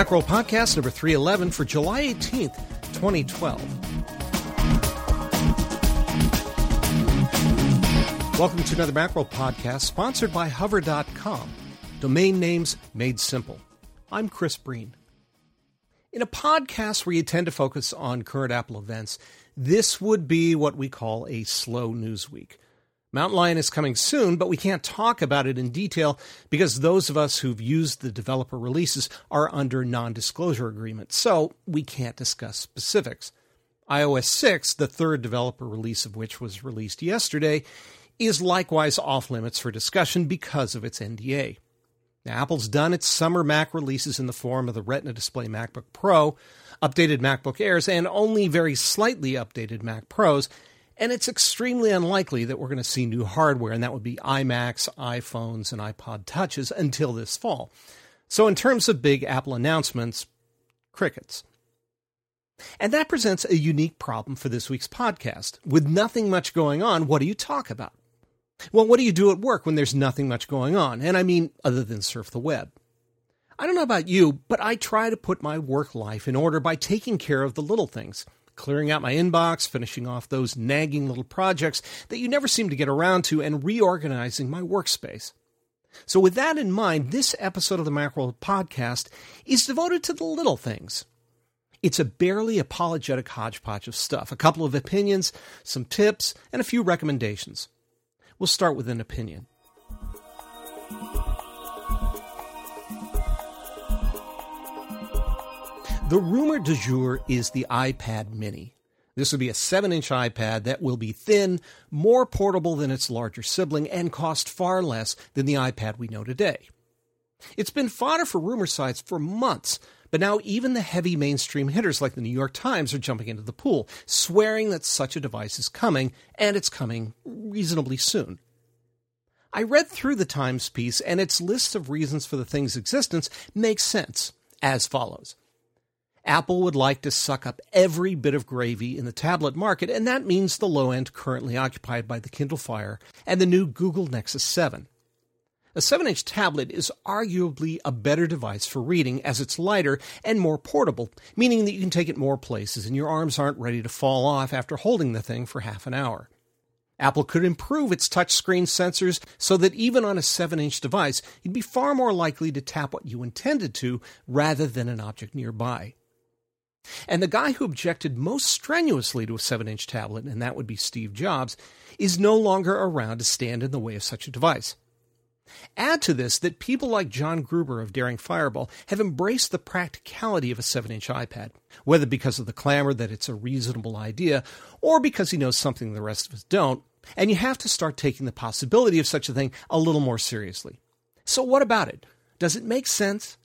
Macworld Podcast number 311 for July 18th, 2012. Welcome to another Macworld Podcast sponsored by Hover.com. Domain names made simple. I'm Chris Breen. In a podcast where you tend to focus on current Apple events, this would be what we call a slow news week. Mountain Lion is coming soon, but we can't talk about it in detail because those of us who've used the developer releases are under non disclosure agreements, so we can't discuss specifics. iOS 6, the third developer release of which was released yesterday, is likewise off limits for discussion because of its NDA. Now, Apple's done its summer Mac releases in the form of the Retina display MacBook Pro, updated MacBook Airs, and only very slightly updated Mac Pros, and it's extremely unlikely that we're going to see new hardware, and that would be iMacs, iPhones, and iPod Touches until this fall. So, in terms of big Apple announcements, crickets. And that presents a unique problem for this week's podcast. With nothing much going on, what do you talk about? Well, what do you do at work when there's nothing much going on? And I mean, other than surf the web. I don't know about you, but I try to put my work life in order by taking care of the little things clearing out my inbox, finishing off those nagging little projects that you never seem to get around to, and reorganizing my workspace. So, with that in mind, this episode of the Macworld podcast is devoted to the little things. It's a barely apologetic hodgepodge of stuff, a couple of opinions, some tips, and a few recommendations. We'll start with an opinion. The rumor du jour is the iPad mini. This will be a 7 inch iPad that will be thin, more portable than its larger sibling, and cost far less than the iPad we know today. It's been fodder for rumor sites for months, but now even the heavy mainstream hitters like the New York Times are jumping into the pool, swearing that such a device is coming, and it's coming reasonably soon. I read through the Times piece, and its list of reasons for the thing's existence makes sense, as follows. Apple would like to suck up every bit of gravy in the tablet market, and that means the low end currently occupied by the Kindle Fire and the new Google Nexus 7. A 7 inch tablet is arguably a better device for reading as it's lighter and more portable, meaning that you can take it more places and your arms aren't ready to fall off after holding the thing for half an hour. Apple could improve its touchscreen sensors so that even on a 7 inch device, you'd be far more likely to tap what you intended to rather than an object nearby. And the guy who objected most strenuously to a 7 inch tablet, and that would be Steve Jobs, is no longer around to stand in the way of such a device. Add to this that people like John Gruber of Daring Fireball have embraced the practicality of a 7 inch iPad, whether because of the clamor that it's a reasonable idea or because he knows something the rest of us don't, and you have to start taking the possibility of such a thing a little more seriously. So, what about it? Does it make sense?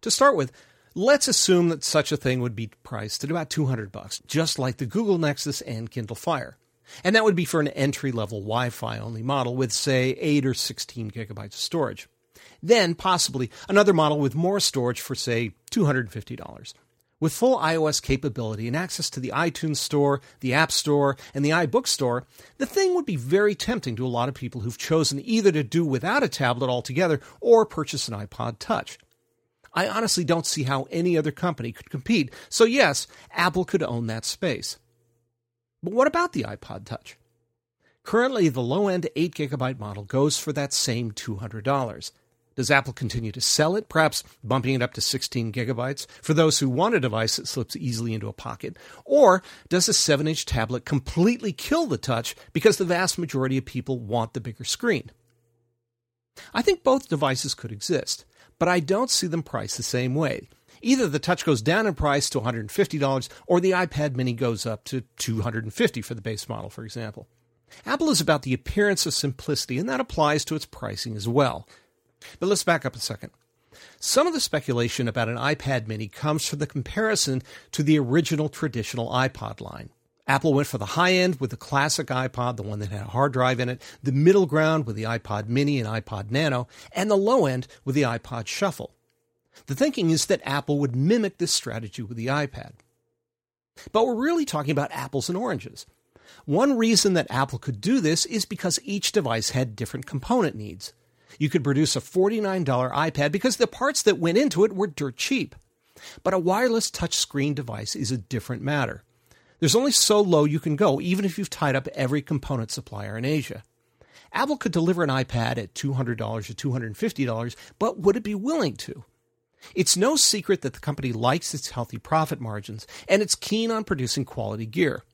To start with, Let's assume that such a thing would be priced at about 200 bucks, just like the Google Nexus and Kindle Fire. And that would be for an entry level Wi Fi only model with, say, 8 or 16 gigabytes of storage. Then, possibly, another model with more storage for, say, $250. With full iOS capability and access to the iTunes Store, the App Store, and the iBook Store, the thing would be very tempting to a lot of people who've chosen either to do without a tablet altogether or purchase an iPod Touch. I honestly don't see how any other company could compete. So, yes, Apple could own that space. But what about the iPod Touch? Currently, the low end 8 gigabyte model goes for that same $200. Does Apple continue to sell it, perhaps bumping it up to 16 gigabytes for those who want a device that slips easily into a pocket? Or does a 7 inch tablet completely kill the touch because the vast majority of people want the bigger screen? I think both devices could exist but I don't see them priced the same way. Either the Touch goes down in price to $150 or the iPad mini goes up to 250 for the base model, for example. Apple is about the appearance of simplicity, and that applies to its pricing as well. But let's back up a second. Some of the speculation about an iPad mini comes from the comparison to the original traditional iPod line. Apple went for the high end with the classic iPod, the one that had a hard drive in it, the middle ground with the iPod mini and iPod nano, and the low end with the iPod shuffle. The thinking is that Apple would mimic this strategy with the iPad. But we're really talking about apples and oranges. One reason that Apple could do this is because each device had different component needs. You could produce a $49 iPod because the parts that went into it were dirt cheap. But a wireless touchscreen device is a different matter. There's only so low you can go, even if you've tied up every component supplier in Asia. Apple could deliver an iPad at $200 or $250, but would it be willing to? It's no secret that the company likes its healthy profit margins, and it's keen on producing quality gear.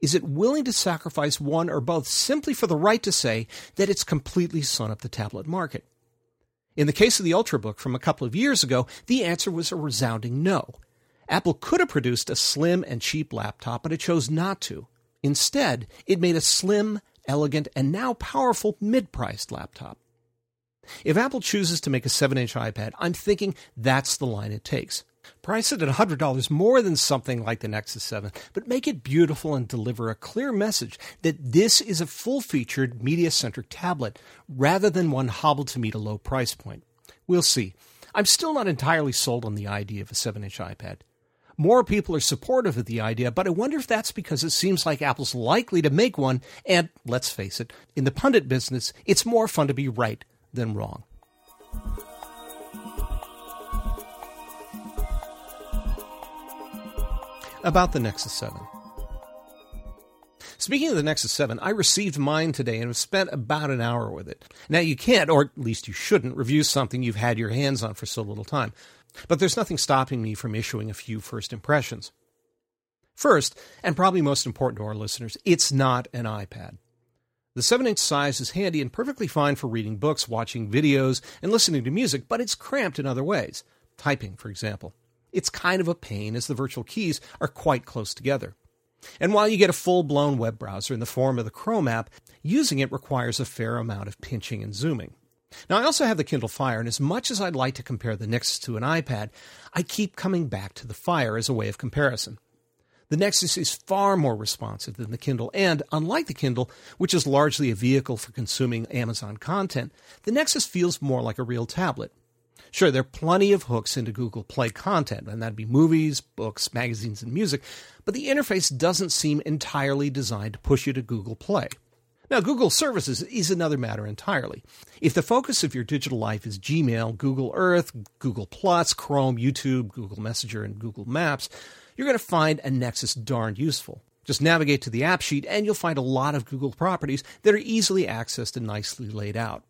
Is it willing to sacrifice one or both simply for the right to say that it's completely sewn up the tablet market? In the case of the Ultrabook from a couple of years ago, the answer was a resounding no. Apple could have produced a slim and cheap laptop, but it chose not to. Instead, it made a slim, elegant, and now powerful mid priced laptop. If Apple chooses to make a 7 inch iPad, I'm thinking that's the line it takes. Price it at $100 more than something like the Nexus 7, but make it beautiful and deliver a clear message that this is a full featured, media centric tablet rather than one hobbled to meet a low price point. We'll see. I'm still not entirely sold on the idea of a 7 inch iPad. More people are supportive of the idea, but I wonder if that's because it seems like Apple's likely to make one, and let's face it, in the pundit business, it's more fun to be right than wrong. About the Nexus 7. Speaking of the Nexus 7, I received mine today and have spent about an hour with it. Now, you can't, or at least you shouldn't, review something you've had your hands on for so little time. But there's nothing stopping me from issuing a few first impressions. First, and probably most important to our listeners, it's not an iPad. The 7 inch size is handy and perfectly fine for reading books, watching videos, and listening to music, but it's cramped in other ways. Typing, for example. It's kind of a pain as the virtual keys are quite close together. And while you get a full blown web browser in the form of the Chrome app, using it requires a fair amount of pinching and zooming. Now, I also have the Kindle Fire, and as much as I'd like to compare the Nexus to an iPad, I keep coming back to the Fire as a way of comparison. The Nexus is far more responsive than the Kindle, and unlike the Kindle, which is largely a vehicle for consuming Amazon content, the Nexus feels more like a real tablet. Sure, there are plenty of hooks into Google Play content, and that'd be movies, books, magazines, and music, but the interface doesn't seem entirely designed to push you to Google Play. Now, Google Services is another matter entirely. If the focus of your digital life is Gmail, Google Earth, Google Plus, Chrome, YouTube, Google Messenger, and Google Maps, you're going to find a Nexus darned useful. Just navigate to the app sheet and you'll find a lot of Google properties that are easily accessed and nicely laid out.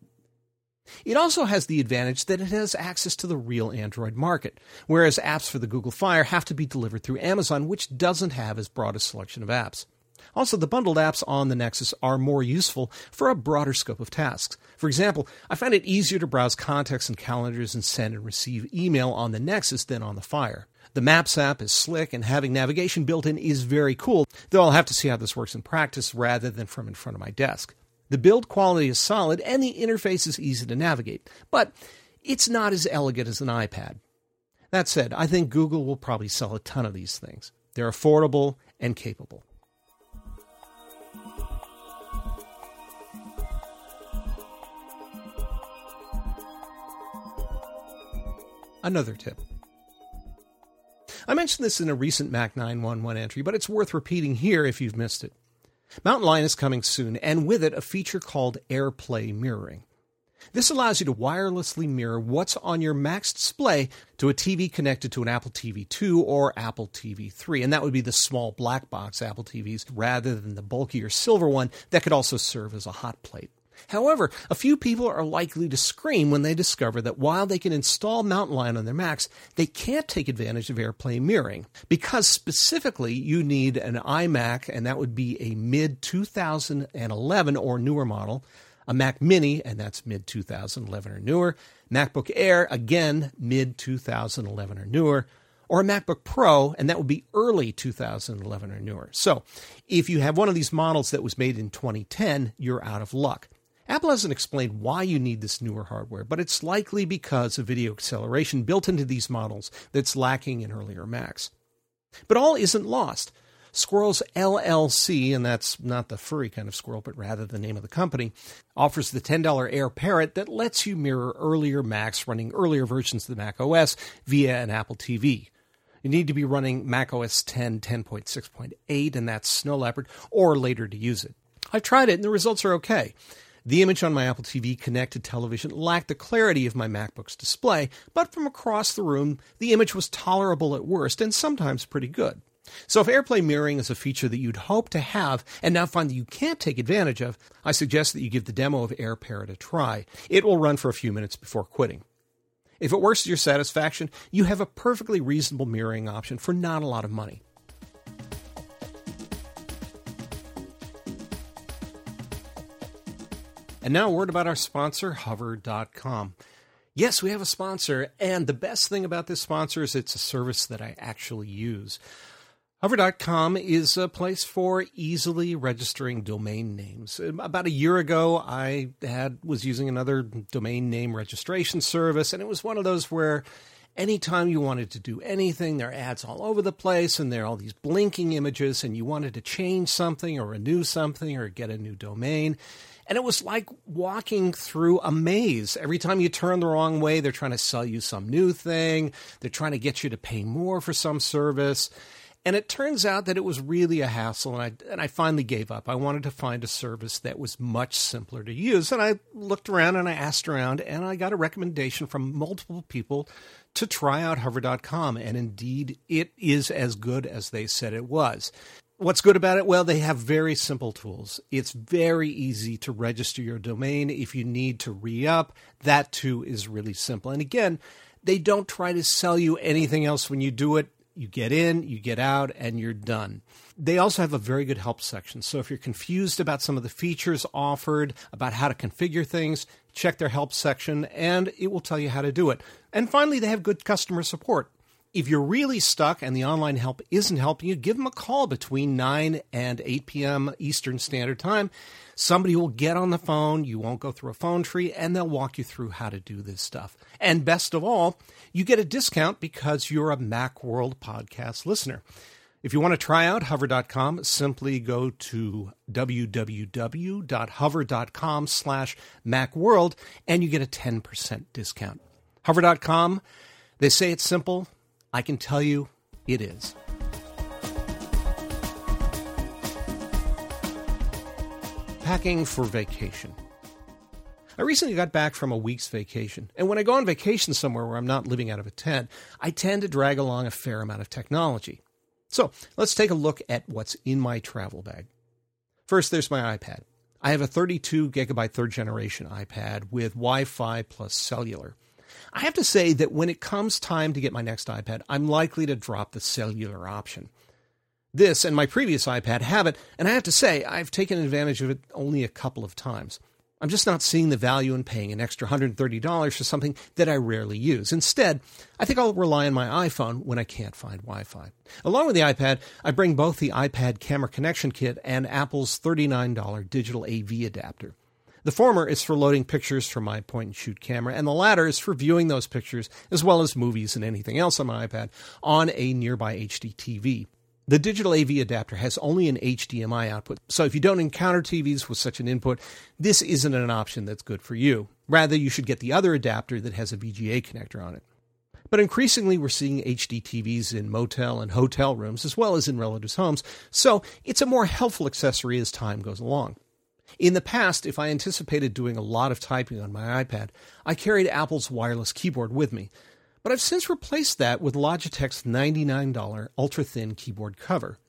It also has the advantage that it has access to the real Android market, whereas apps for the Google Fire have to be delivered through Amazon, which doesn't have as broad a selection of apps. Also, the bundled apps on the Nexus are more useful for a broader scope of tasks. For example, I find it easier to browse contacts and calendars and send and receive email on the Nexus than on the Fire. The Maps app is slick, and having navigation built in is very cool, though I'll have to see how this works in practice rather than from in front of my desk. The build quality is solid, and the interface is easy to navigate, but it's not as elegant as an iPad. That said, I think Google will probably sell a ton of these things. They're affordable and capable. Another tip I mentioned this in a recent Mac 911 entry, but it's worth repeating here if you've missed it. Mountain Lion is coming soon, and with it, a feature called AirPlay Mirroring. This allows you to wirelessly mirror what's on your Mac's display to a TV connected to an Apple TV 2 or Apple TV 3, and that would be the small black box Apple TVs rather than the bulkier silver one that could also serve as a hot plate. However, a few people are likely to scream when they discover that while they can install Mountain Lion on their Macs, they can't take advantage of AirPlay mirroring because specifically you need an iMac, and that would be a mid 2011 or newer model, a Mac Mini, and that's mid 2011 or newer, MacBook Air, again mid 2011 or newer, or a MacBook Pro, and that would be early 2011 or newer. So, if you have one of these models that was made in 2010, you're out of luck. Apple hasn't explained why you need this newer hardware, but it's likely because of video acceleration built into these models that's lacking in earlier Macs. But all isn't lost. Squirrels LLC, and that's not the furry kind of squirrel, but rather the name of the company, offers the $10 AirParrot that lets you mirror earlier Macs running earlier versions of the Mac OS via an Apple TV. You need to be running Mac OS 10 10.6.8, and that's Snow Leopard, or later to use it. I've tried it, and the results are okay. The image on my Apple TV connected television lacked the clarity of my MacBook's display, but from across the room, the image was tolerable at worst and sometimes pretty good. So if AirPlay mirroring is a feature that you'd hope to have and now find that you can't take advantage of, I suggest that you give the demo of AirParrot a try. It will run for a few minutes before quitting. If it works to your satisfaction, you have a perfectly reasonable mirroring option for not a lot of money. And now a word about our sponsor, Hover.com. Yes, we have a sponsor, and the best thing about this sponsor is it's a service that I actually use. Hover.com is a place for easily registering domain names. About a year ago, I had was using another domain name registration service, and it was one of those where anytime you wanted to do anything, there are ads all over the place, and there are all these blinking images, and you wanted to change something or renew something or get a new domain. And it was like walking through a maze. Every time you turn the wrong way, they're trying to sell you some new thing. They're trying to get you to pay more for some service. And it turns out that it was really a hassle, and I and I finally gave up. I wanted to find a service that was much simpler to use, and I looked around and I asked around, and I got a recommendation from multiple people to try out Hover.com, and indeed, it is as good as they said it was. What's good about it? Well, they have very simple tools. It's very easy to register your domain if you need to re up. That too is really simple. And again, they don't try to sell you anything else when you do it. You get in, you get out, and you're done. They also have a very good help section. So if you're confused about some of the features offered, about how to configure things, check their help section and it will tell you how to do it. And finally, they have good customer support. If you're really stuck and the online help isn't helping you, give them a call between 9 and 8 p.m. Eastern Standard Time. Somebody will get on the phone, you won't go through a phone tree, and they'll walk you through how to do this stuff. And best of all, you get a discount because you're a Macworld podcast listener. If you want to try out hover.com, simply go to www.hover.com slash macworld and you get a 10% discount. Hover.com, they say it's simple. I can tell you it is. Packing for vacation. I recently got back from a week's vacation, and when I go on vacation somewhere where I'm not living out of a tent, I tend to drag along a fair amount of technology. So let's take a look at what's in my travel bag. First, there's my iPad. I have a 32 gigabyte third generation iPad with Wi Fi plus cellular. I have to say that when it comes time to get my next iPad, I'm likely to drop the cellular option. This and my previous iPad have it, and I have to say, I've taken advantage of it only a couple of times. I'm just not seeing the value in paying an extra $130 for something that I rarely use. Instead, I think I'll rely on my iPhone when I can't find Wi Fi. Along with the iPad, I bring both the iPad camera connection kit and Apple's $39 digital AV adapter. The former is for loading pictures from my point and shoot camera, and the latter is for viewing those pictures, as well as movies and anything else on my iPad, on a nearby HD TV. The digital AV adapter has only an HDMI output, so if you don't encounter TVs with such an input, this isn't an option that's good for you. Rather, you should get the other adapter that has a VGA connector on it. But increasingly, we're seeing HD TVs in motel and hotel rooms as well as in relatives' homes, so it's a more helpful accessory as time goes along. In the past, if I anticipated doing a lot of typing on my iPad, I carried Apple's wireless keyboard with me. But I've since replaced that with Logitech's $99 ultra thin keyboard cover.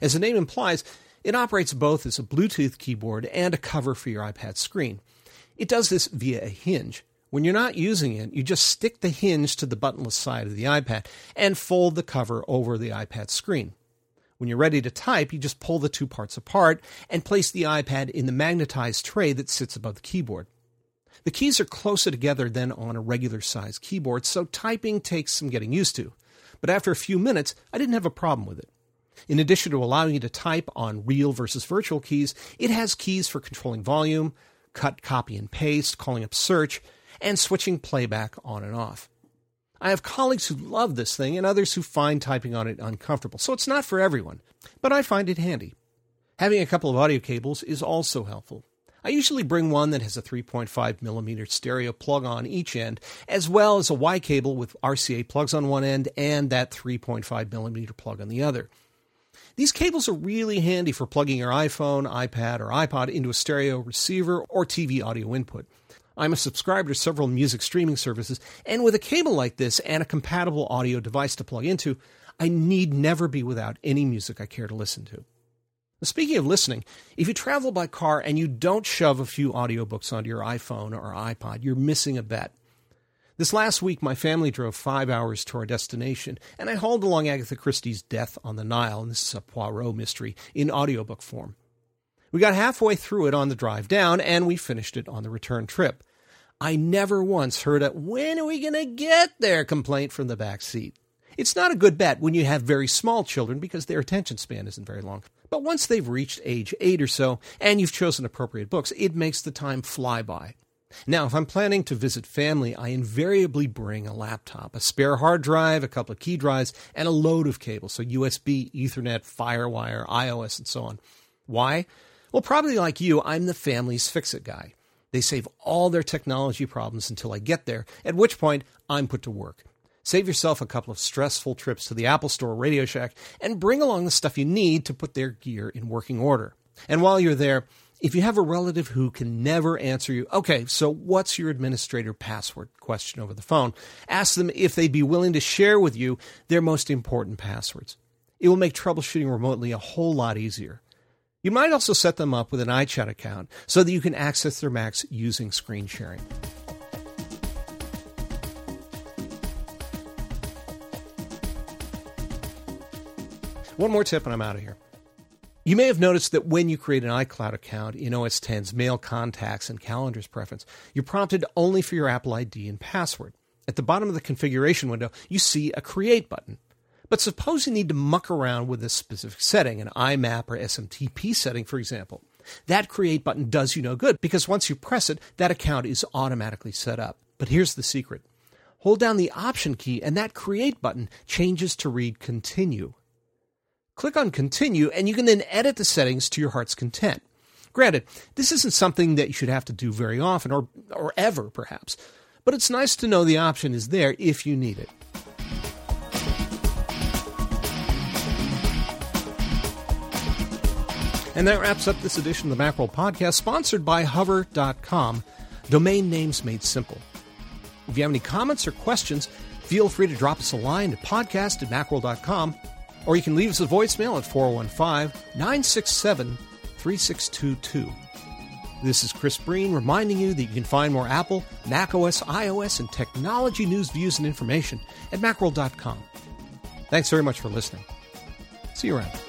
As the name implies, it operates both as a Bluetooth keyboard and a cover for your iPad screen. It does this via a hinge. When you're not using it, you just stick the hinge to the buttonless side of the iPad and fold the cover over the iPad screen. When you're ready to type, you just pull the two parts apart and place the iPad in the magnetized tray that sits above the keyboard. The keys are closer together than on a regular sized keyboard, so typing takes some getting used to. But after a few minutes, I didn't have a problem with it. In addition to allowing you to type on real versus virtual keys, it has keys for controlling volume, cut, copy, and paste, calling up search, and switching playback on and off. I have colleagues who love this thing and others who find typing on it uncomfortable, so it's not for everyone, but I find it handy. Having a couple of audio cables is also helpful. I usually bring one that has a 3.5 millimeter stereo plug on each end, as well as a Y cable with RCA plugs on one end and that 3.5 millimeter plug on the other. These cables are really handy for plugging your iPhone, iPad, or iPod into a stereo receiver or TV audio input. I'm a subscriber to several music streaming services, and with a cable like this and a compatible audio device to plug into, I need never be without any music I care to listen to. Speaking of listening, if you travel by car and you don't shove a few audiobooks onto your iPhone or iPod, you're missing a bet. This last week, my family drove five hours to our destination, and I hauled along Agatha Christie's Death on the Nile, and this is a Poirot mystery, in audiobook form. We got halfway through it on the drive down, and we finished it on the return trip. I never once heard a when are we going to get there complaint from the back seat. It's not a good bet when you have very small children because their attention span isn't very long. But once they've reached age eight or so and you've chosen appropriate books, it makes the time fly by. Now, if I'm planning to visit family, I invariably bring a laptop, a spare hard drive, a couple of key drives, and a load of cables, so USB, Ethernet, Firewire, iOS, and so on. Why? Well, probably like you, I'm the family's fix it guy. They save all their technology problems until I get there, at which point I'm put to work. Save yourself a couple of stressful trips to the Apple Store or Radio Shack and bring along the stuff you need to put their gear in working order. And while you're there, if you have a relative who can never answer you, okay, so what's your administrator password question over the phone? Ask them if they'd be willing to share with you their most important passwords. It will make troubleshooting remotely a whole lot easier. You might also set them up with an iChat account so that you can access their Macs using screen sharing. One more tip and I'm out of here. You may have noticed that when you create an iCloud account in OS X's Mail Contacts and Calendars preference, you're prompted only for your Apple ID and password. At the bottom of the configuration window, you see a Create button. But suppose you need to muck around with a specific setting, an IMAP or SMTP setting, for example. That Create button does you no good because once you press it, that account is automatically set up. But here's the secret hold down the Option key, and that Create button changes to read Continue. Click on Continue, and you can then edit the settings to your heart's content. Granted, this isn't something that you should have to do very often, or, or ever, perhaps, but it's nice to know the option is there if you need it. And that wraps up this edition of the Macworld Podcast, sponsored by Hover.com, domain names made simple. If you have any comments or questions, feel free to drop us a line at podcast at macworld.com or you can leave us a voicemail at 415 967 3622. This is Chris Breen reminding you that you can find more Apple, macOS, iOS, and technology news, views, and information at macworld.com. Thanks very much for listening. See you around.